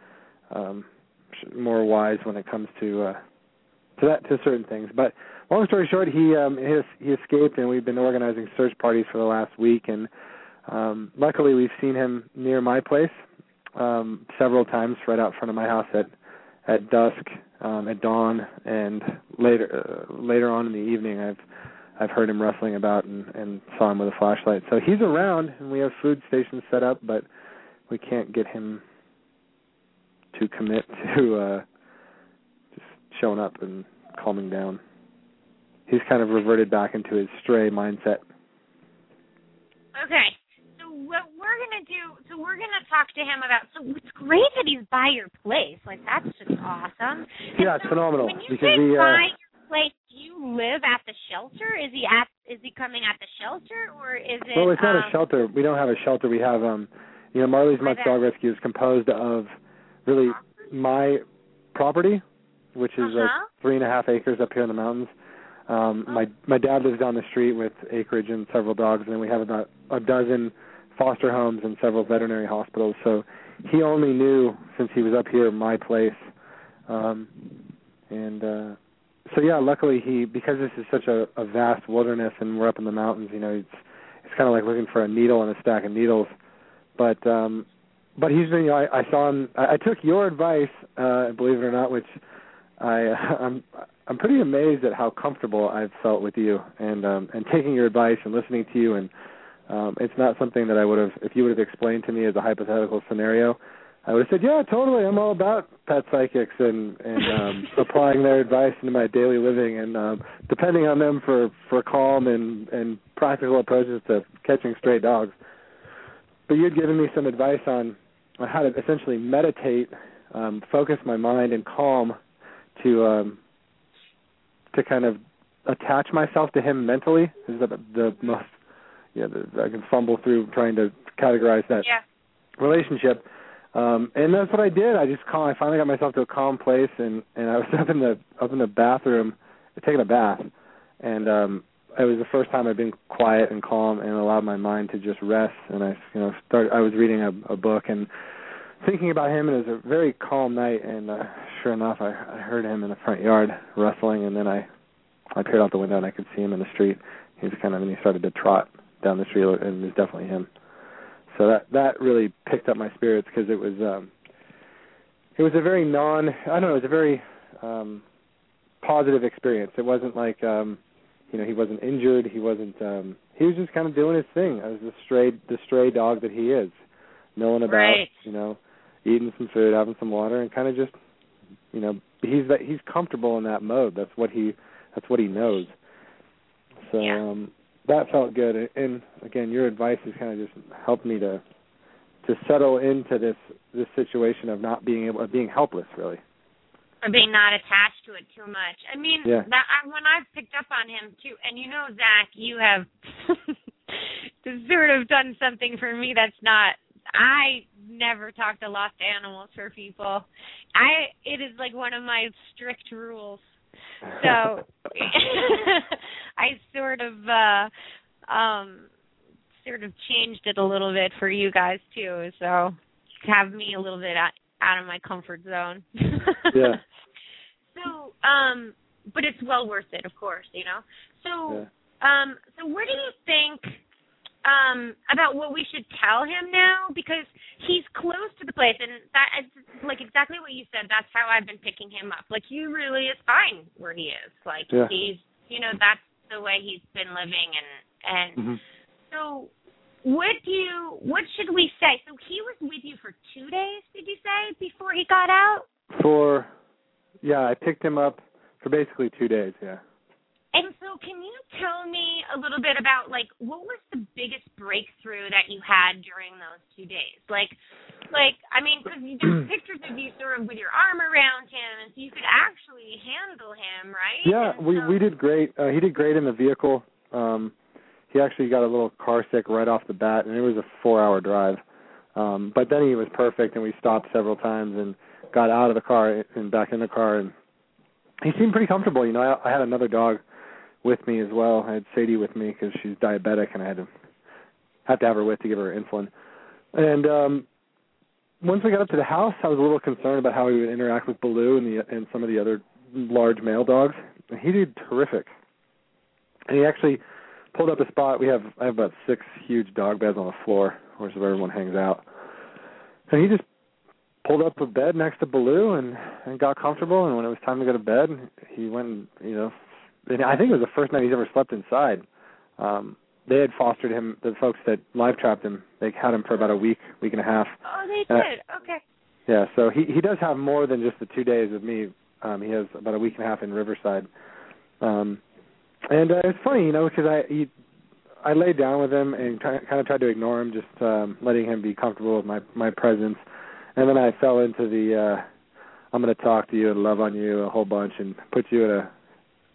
um, more wise when it comes to uh, to that to certain things. But long story short, he um, he, he escaped, and we've been organizing search parties for the last week. And um, luckily, we've seen him near my place um, several times, right out front of my house at at dusk, um, at dawn, and later uh, later on in the evening. I've I've heard him rustling about and, and saw him with a flashlight. So he's around, and we have food stations set up, but we can't get him to commit [laughs] to uh showing up and calming down. He's kind of reverted back into his stray mindset. Okay. So what we're gonna do? So we're gonna talk to him about. So it's great that he's by your place. Like that's just awesome. And Yeah, it's so phenomenal When you because say we uh by your place, do you live at the shelter? Is he at? Is he coming at the shelter, or is it? Well, it's not um, a shelter. We don't have a shelter. We have, um, you know, Marley's Mutts Dog Rescue is composed of really my property, which is like Uh-huh. three and a half acres up here in the mountains. Um, Oh. my my dad lives down the street with acreage and several dogs, and then we have about a dozen foster homes and several veterinary hospitals. So he only knew since he was up here my place, um, and uh, so yeah, luckily he because this is such a, a vast wilderness and we're up in the mountains, you know, it's it's kind of like looking for a needle in a stack of needles. But um but he's been, you know, I, I saw him. I, I took your advice, uh, believe it or not, which I [laughs] I'm I'm pretty amazed at how comfortable I've felt with you and um and taking your advice and listening to you and um it's not something that I would have if you would have explained to me as a hypothetical scenario I would have said, "Yeah, totally. I'm all about pet psychics and and um [laughs] applying their advice into my daily living and um depending on them for for calm and and practical approaches to catching stray dogs." But you'd given me some advice on on how to essentially meditate, um, focus my mind and calm to um to kind of attach myself to him mentally is the the most yeah, the, I can fumble through trying to categorize that Yeah. relationship. Um and that's what I did. I just calm I finally got myself to a calm place and and I was [laughs] up in the up in the bathroom taking a bath and um it was the first time I've been quiet and calm and allowed my mind to just rest and I you know started I was reading a, a book and thinking about him and it was a very calm night and uh, sure enough I, I heard him in the front yard rustling and then I I peered out the window and I could see him in the street. He was kind of and he started to trot down the street and it was definitely him so that that really picked up my spirits because it was um it was a very non I don't know it was a very um positive experience it wasn't like um you know he wasn't injured he wasn't um he was just kind of doing his thing as the stray the stray dog that he is milling about Right. you know eating some food having some water and kind of just you know he's that he's comfortable in that mode that's what he that's what he knows so Yeah. um that felt good and again your advice has kind of just helped me to to settle into this this situation of not being able of being helpless really or being not attached to it too much. I mean, Yeah. that I, when I've picked up on him too, and you know, Zach, you have [laughs] sort of done something for me that's not. I never talk to lost animals for people. I it is like one of my strict rules. So [laughs] [laughs] I sort of uh um sort of changed it a little bit for you guys too. So have me a little bit out, out of my comfort zone. [laughs] Yeah. So, um, but it's well worth it, of course, you know. So, yeah. um, so what do you think um about what we should tell him now? Because he's close to the place, and that is like exactly what you said. That's how I've been picking him up. Like he really is fine where he is. Like Yeah. he's, you know, that's the way he's been living, and and Mhm. so. What do you? What should we say? So he was with you for two days. Did you say before he got out? for yeah i picked him up for basically two days yeah And so, can you tell me a little bit about like what was the biggest breakthrough that you had during those two days? Like, like I mean, because there's [clears throat] pictures of you sort of with your arm around him, and so you could actually handle him, right? yeah And we so- we did great uh, he did great in the vehicle um he actually got a little car sick right off the bat and it was a four hour drive um but then he was perfect and we stopped several times and got out of the car and back in the car and he seemed pretty comfortable you know i, I had another dog with me as well i had sadie with me because she's diabetic and i had to have to have her with to give her insulin and um once we got up to the house i was a little concerned about how he would interact with baloo and the and some of the other large male dogs and he did terrific and he actually pulled up a spot. We have I have about six huge dog beds on the floor, which is where everyone hangs out. And he just pulled up a bed next to Baloo and and got comfortable. And when it was time to go to bed, he went and you know, and I think it was the first night he's ever slept inside. Um, they had fostered him. The folks that live trapped him, they had him for about a week, week and a half. Oh, they did. okay. Yeah, so he he does have more than just the two days with me. Um, he has about a week and a half in Riverside. Um, and uh, it's funny, you know, because I he I laid down with him and try, kind of tried to ignore him, just um, letting him be comfortable with my my presence. And then I fell into the uh, I'm going to talk to you and love on you a whole bunch and put you in a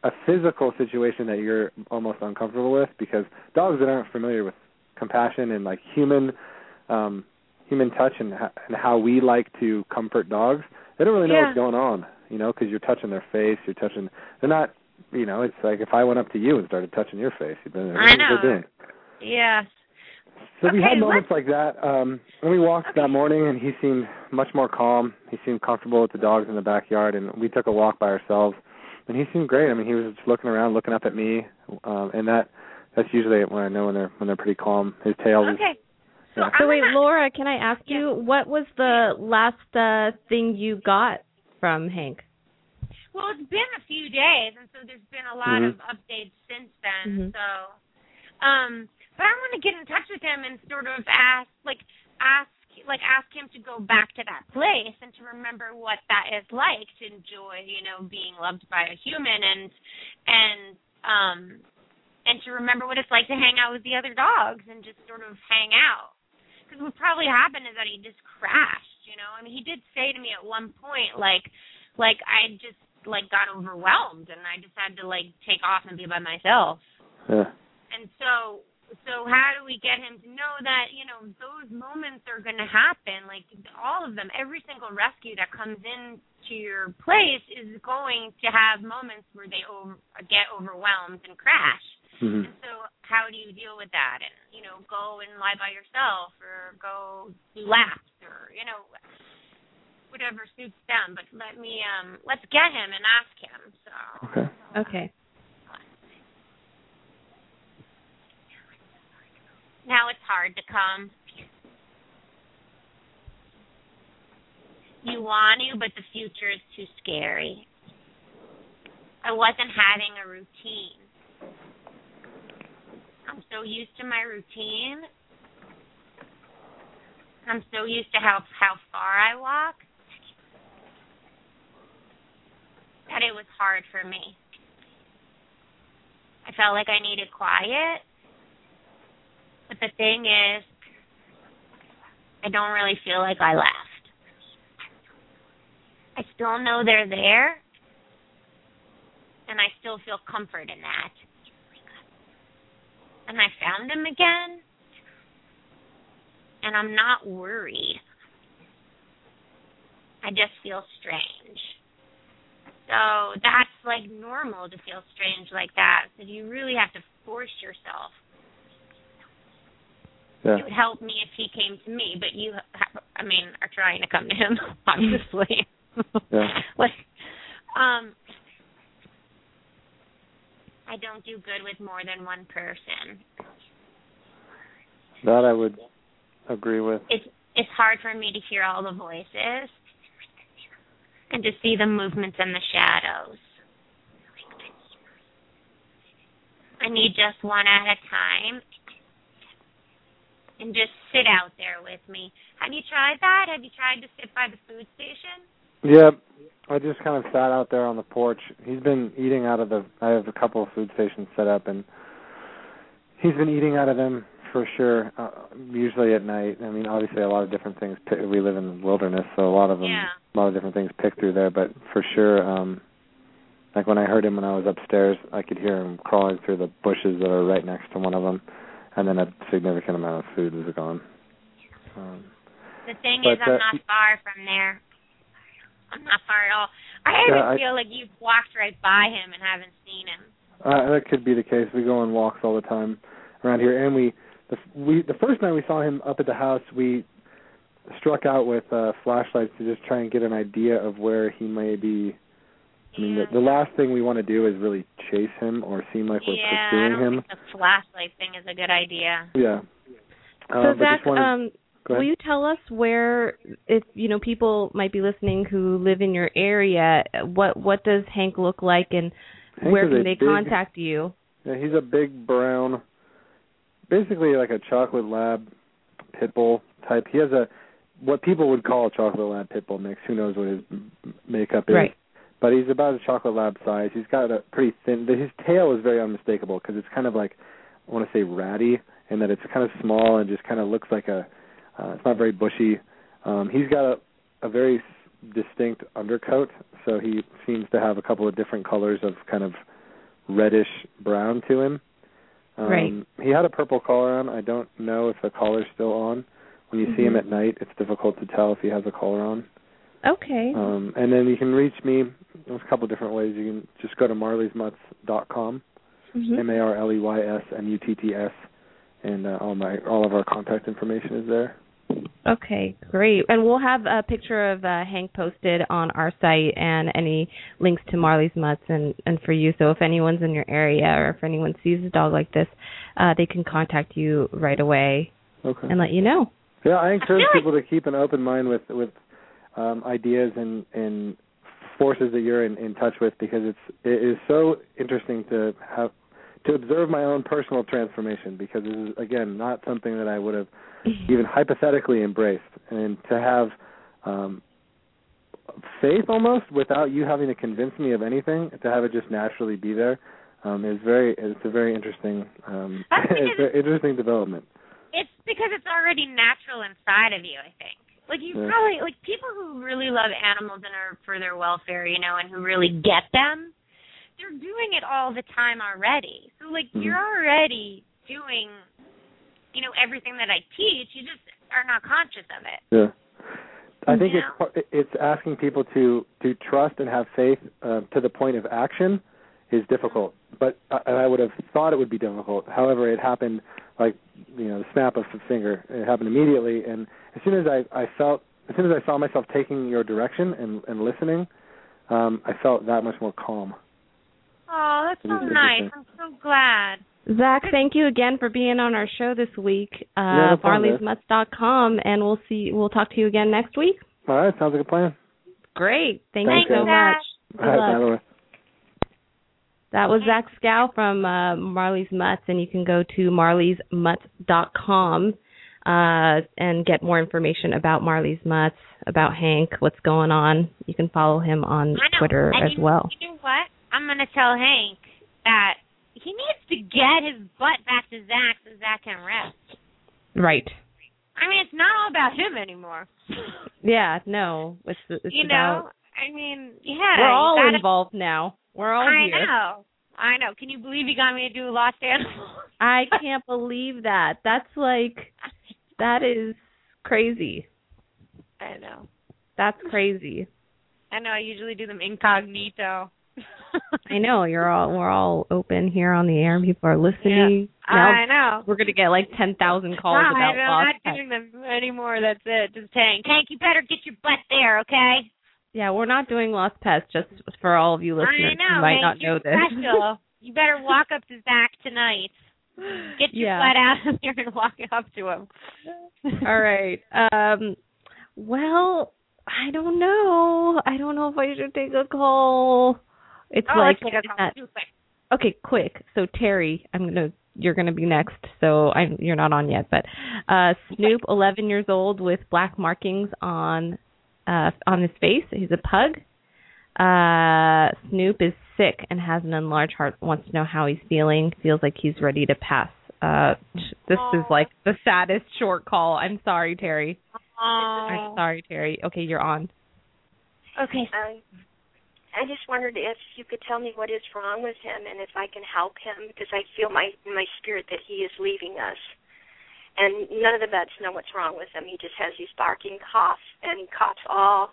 a physical situation that you're almost uncomfortable with because dogs that aren't familiar with compassion and like human um human touch and, and how we like to comfort dogs they don't really know Yeah. what's going on you know because you're touching their face you're touching they're not you know it's like if i went up to you and started touching your face you'd be like, I what are know. Yes. so we had moments let's- like that. Um and we walked Okay. that morning and he seemed much more calm. He seemed comfortable with the dogs in the backyard and we took a walk by ourselves and he seemed great. I mean he was just looking around, looking up at me. Um and that that's usually when I know when they're when they're pretty calm. His tail was Okay. So, Yeah. So wait, Laura, can I ask you what was the last uh thing you got from Hank? Well, it's been a few days, and so there's been a lot Mhm. of updates since then. Mhm. So, um, but I want to get in touch with him and sort of ask, like, ask, like, ask him to go back to that place and to remember what that is like to enjoy, you know, being loved by a human and and um and to remember what it's like to hang out with the other dogs and just sort of hang out. Because what probably happened is that he just crashed, you know. I mean, he did say to me at one point, like, like I just like got overwhelmed and I just had to like take off and be by myself. yeah. And so so how do we get him to know that, you know, those moments are going to happen like all of them, every single rescue that comes in to your place is going to have moments where they over, get overwhelmed and crash. Mhm. And so how do you deal with that? And, you know, go and lie by yourself or go do laps or, you know, whatever suits them. But let me um let's get him and ask him. So Okay. Okay. Now it's hard to come. You want to, but the future is too scary. I wasn't having a routine. I'm so used to my routine. I'm so used to how how far I walk that it was hard for me. I felt like I needed quiet. The thing is, I don't really feel like I left. I still know they're there, and I still feel comfort in that. And I found them again, and I'm not worried. I just feel strange. So that's like normal to feel strange like that. So you really have to force yourself Yeah. it would help me if he came to me, but you, ha- I mean, are trying to come to him, [laughs] obviously. Yeah. [laughs] like, um, I don't do good with more than one person. That I would agree with. It's it's hard for me to hear all the voices and to see the movements and the shadows. I need just one at a time and just sit out there with me. Have you tried that? Have you tried to sit by the food station? Yeah, I just kind of sat out there on the porch. He's been eating out of the. I have a couple of food stations set up, and he's been eating out of them for sure. Uh, usually at night. I mean, obviously a lot of different things. We live in the wilderness, so a lot of them, Yeah. a lot of different things pick through there. But for sure, um like when I heard him when I was upstairs, I could hear him crawling through the bushes that are right next to one of them, and then a significant amount of food was gone. Um, The thing is, I'm uh, not far from there. I'm not far at all. I even I- feel like you've walked right by him and haven't seen him. Uh, that could be the case. We go on walks all the time around here, and we the we the first night we saw him up at the house, we struck out with uh, flashlights to just try and get an idea of where he may be. I mean, the, the last thing we want to do is really chase him or seem like we're yeah, I pursuing don't him. think the flashlight thing is a good idea. Yeah. So Uh, but Zach, wanted, um, will you tell us where, if you know, people might be listening who live in your area, what what does Hank look like, and Hank where is can they big- contact you? Yeah, he's a big brown, basically like a chocolate lab pit bull type. He has a what people would call a chocolate lab pit bull mix. Who knows what his makeup is? Right. But he's about a chocolate lab size. He's got a pretty thin. His tail is very unmistakable because it's kind of like I want to say ratty, and that it's kind of small and just kind of looks like a. Uh, it's not very bushy. Um, he's got a, a very distinct undercoat, so he seems to have a couple of different colors of kind of reddish brown to him. Um, Right. He had a purple collar on. I don't know if the collar's still on. When you see him Mhm. at night, it's difficult to tell if he has a collar on. Okay. Um, and then you can reach me. There's a couple different ways. You can just go to marleysmutts.com, Mhm. M A R L E Y S M U T T S, and uh, all my all of our contact information is there. Okay, great. And we'll have a picture of uh, Hank posted on our site and any links to Marley's Mutts and, and for you. So if anyone's in your area or if anyone sees a dog like this, uh, they can contact you right away Okay. and let you know. Yeah, I encourage people to keep an open mind with with um, ideas and and forces that you're in, in touch with because it's it is so interesting to have to observe my own personal transformation because this is again not something that I would have [laughs] even hypothetically embraced and to have um faith almost without you having to convince me of anything to have it just naturally be there um is very it's a very interesting um [laughs] it's an interesting development It's because it's already natural inside of you, I think. Like you Yeah. probably like people who really love animals and are for their welfare, you know, and who really get them, they're doing it all the time already. So like Mhm. you're already doing you know everything that I teach, you just are not conscious of it. Yeah. I think Yeah. it's it's asking people to to trust and have faith uh, to the point of action is difficult. But uh, and I would have thought it would be difficult. However, it happened like you know the snap of a finger. It happened immediately, and as soon as I I felt as soon as I saw myself taking your direction and and listening, um, I felt that much more calm. Oh, that's so nice. I'm so glad. Zach, thank you again for being on our show this week. Yeah, Uh, no problem, Marley'sMutts.com, and we'll see. We'll talk to you again next week. All right, sounds like a plan. Great. Thank Thanks, you so Zach. much. Good All right, luck. by the way. That was Zach Skow from uh, Marley's Mutts, and you can go to marleysmutts.com uh, and get more information about Marley's Mutts, about Hank, what's going on. You can follow him on Twitter as well. You know what? I'm gonna tell Hank that he needs to get his butt back to Zach so Zach can rest. Right. I mean, it's not all about him anymore. Yeah, no. It's, it's you about. I mean, yeah. we're all gotta- involved now. We're all I here. know. I know. Can you believe he got me to do a lost animal? [laughs] I can't believe that. That's like, that is crazy. I know. That's crazy. I know. I usually do them incognito. [laughs] I know you're all we're all open here on the air and people are listening. Now I know. we're gonna get like ten thousand calls no, about I'm not doing them anymore. That's it. Just Hank. Hank, you better get your butt there, okay? Yeah, we're not doing lost pets. Just for all of you listeners I know. who might not know this. Special. you better walk up to Zach tonight. Get your Yeah. butt out of here and walk up to him. [laughs] all right. Um. Well, I don't know. I don't know if I should take a call. It's Oh, like let's take a call. that- quick. okay, quick. So Terry, I'm gonna you're gonna be next. So I'm you're not on yet, but uh Snoop, 11 years old with black markings on uh on his face. He's a pug. Uh Snoop is sick and has an enlarged heart. Wants to know how he's feeling. Feels like he's ready to pass. Uh this is like the saddest short call. I'm sorry, Terry. I'm Oh. sorry, Terry. Okay, you're on. Okay. I I just wondered if you could tell me what is wrong with him and if I can help him because I feel my my spirit that he is leaving us. And none of the vets know what's wrong with him. He just has these barking coughs and he coughs all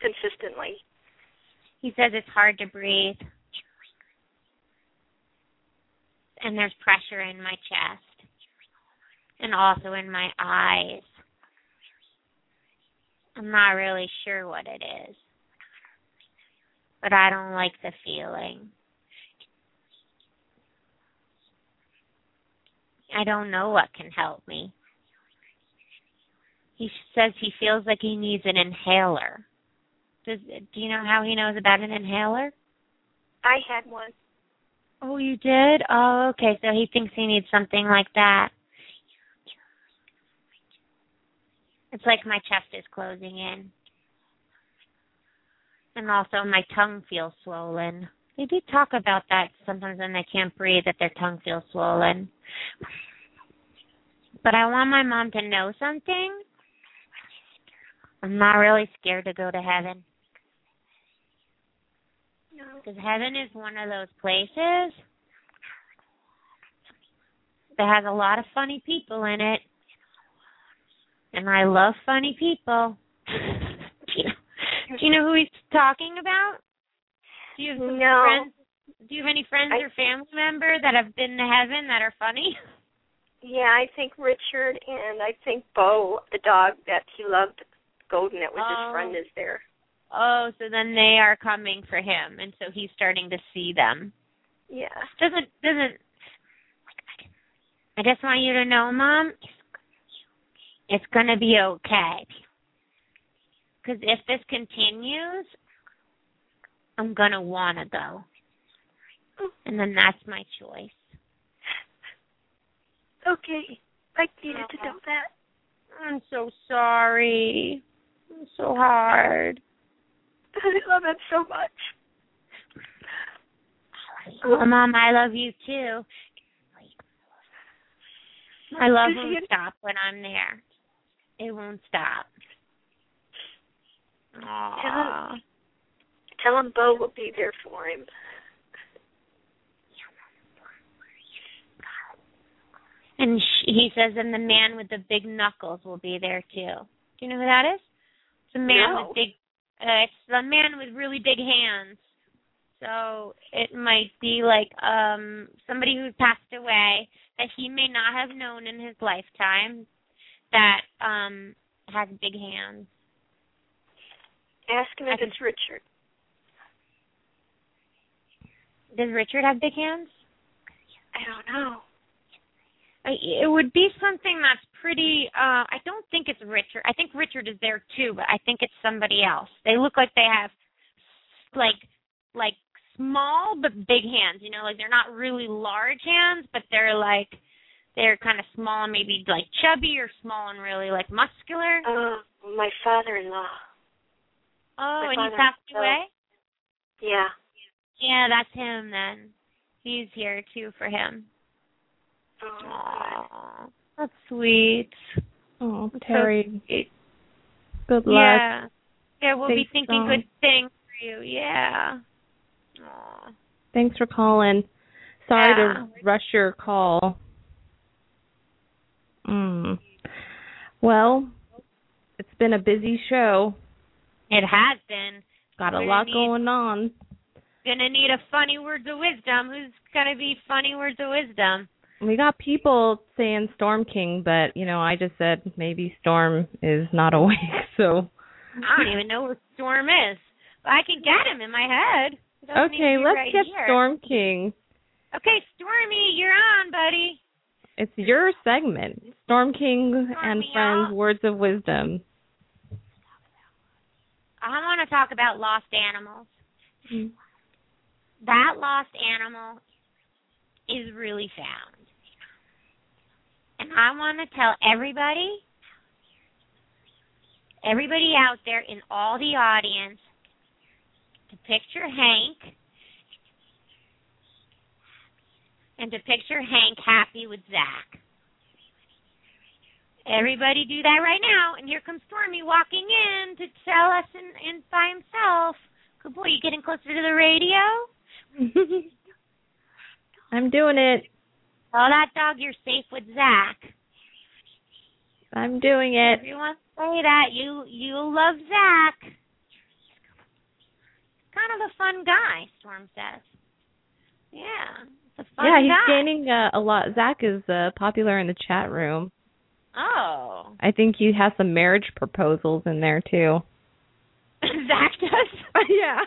consistently. He says it's hard to breathe. And there's pressure in my chest. And also in my eyes. I'm not really sure what it is. But I don't like the feeling. I don't know what can help me. He says he feels like he needs an inhaler. Does do you know how he knows about an inhaler? I had one. Oh, you did? Oh, okay. So he thinks he needs something like that. It's like my chest is closing in. And also my tongue feels swollen. They do talk about that sometimes when they can't breathe that their tongue feels swollen. But I want my mom to know something. I'm not really scared to go to heaven. No. Because heaven is one of those places that has a lot of funny people in it. And I love funny people. [laughs] do, you know, do you know who he's talking about? Do you have some No. friends? Do you have any friends I- or family member that have been to heaven that are funny? Yeah, I think Richard and I think Bo, the dog that he loved, Golden, that was Oh. his friend, is there. Oh, so then they are coming for him, and so he's starting to see them. Yeah. Doesn't doesn't. I just want you to know, Mom, it's gonna be okay. Because if this continues, I'm gonna wanna go, and then that's my choice. Okay. I needed to know that. I'm so sorry. It's so hard. I love him so much. Well, Mom, I love you too. My love Does won't stop when I'm there. It won't stop. Aww. Tell him Bo will be there for him. And he says, and the man with the big knuckles will be there too. Do you know who that is? It's a man No. with big. Uh, it's the man with really big hands. So it might be like um somebody who passed away that he may not have known in his lifetime that um has big hands. Ask him I if can- it's Richard. Does Richard have big hands? I don't know. I, it would be something that's pretty uh I don't think it's Richard. I think Richard is there too, but I think it's somebody else. They look like they have like like small but big hands, you know, like they're not really large hands, but they're like they're kind of small and maybe like chubby or small and really like muscular. Uh, my father-in-law. Oh, my and he father- passed so- away? Yeah. Yeah, that's him then. He's here too for him. Oh. That's sweet. Oh, That's so Terry, sweet. good luck. Yeah. Yeah, we'll be thinking strong. good things for you. Yeah. Aw. Thanks for calling. Sorry Yeah. to rush your call. Mm. Well, it's been a busy show. It has been. Got a We're lot need- going on. Gonna need a funny words of wisdom. Who's gonna be funny words of wisdom? We got people saying Storm King, but you know, I just said maybe Storm is not [laughs] awake, so I don't even know where Storm is. But I can get him in my head. Doesn't Okay, let's right get here. Storm King. Okay, Stormy, you're on, buddy. It's your segment. Storm King and Friends. Words of Wisdom. I want to talk about lost animals. Mm. That lost animal is really found. And I want to tell everybody, everybody out there in all the audience, to picture Hank and to picture Hank happy with Zach. Everybody do that right now. And here comes Stormy walking in to tell us in, in by himself. Good boy, you getting closer to the radio? [laughs] I'm doing it. Tell that dog you're safe with Zach. I'm doing it. Everyone say that. You you love Zach. Kind of a fun guy, Storm says. Yeah, it's a fun yeah, he's guy. gaining uh, a lot. Zach is uh, popular in the chat room. Oh, I think he has some marriage proposals in there too. [laughs] Zach does. [laughs] yeah.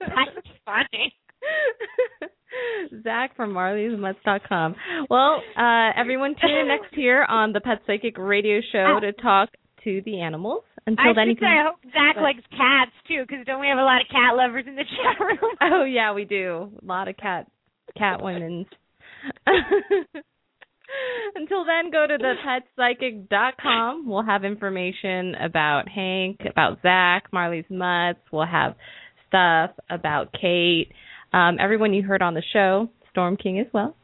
That's funny. [laughs] Zach from Marley'sMutts.com. Well, uh, everyone tune in next year on the Pet Psychic Radio Show to talk to the animals. Until I then, you should say. I hope Zach But- likes cats too, because don't we have a lot of cat lovers in the chat room? [laughs] Oh yeah, we do. A lot of cat cat women's. [laughs] Until then, go to thepetpsychic.com. We'll have information about Hank, about Zach, Marley's Mutts. We'll have stuff about Kate, um, everyone you heard on the show, Storm King as well.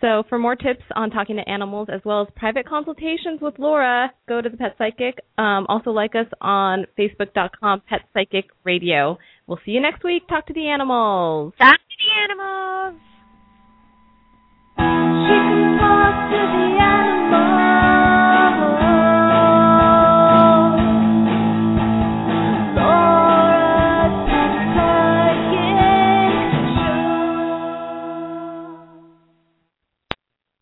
So for more tips on talking to animals as well as private consultations with Laura, go to the Pet Psychic. Um, also like us on Facebook.com Pet Psychic Radio. We'll see you next week. Talk to the animals. Talk to the animals.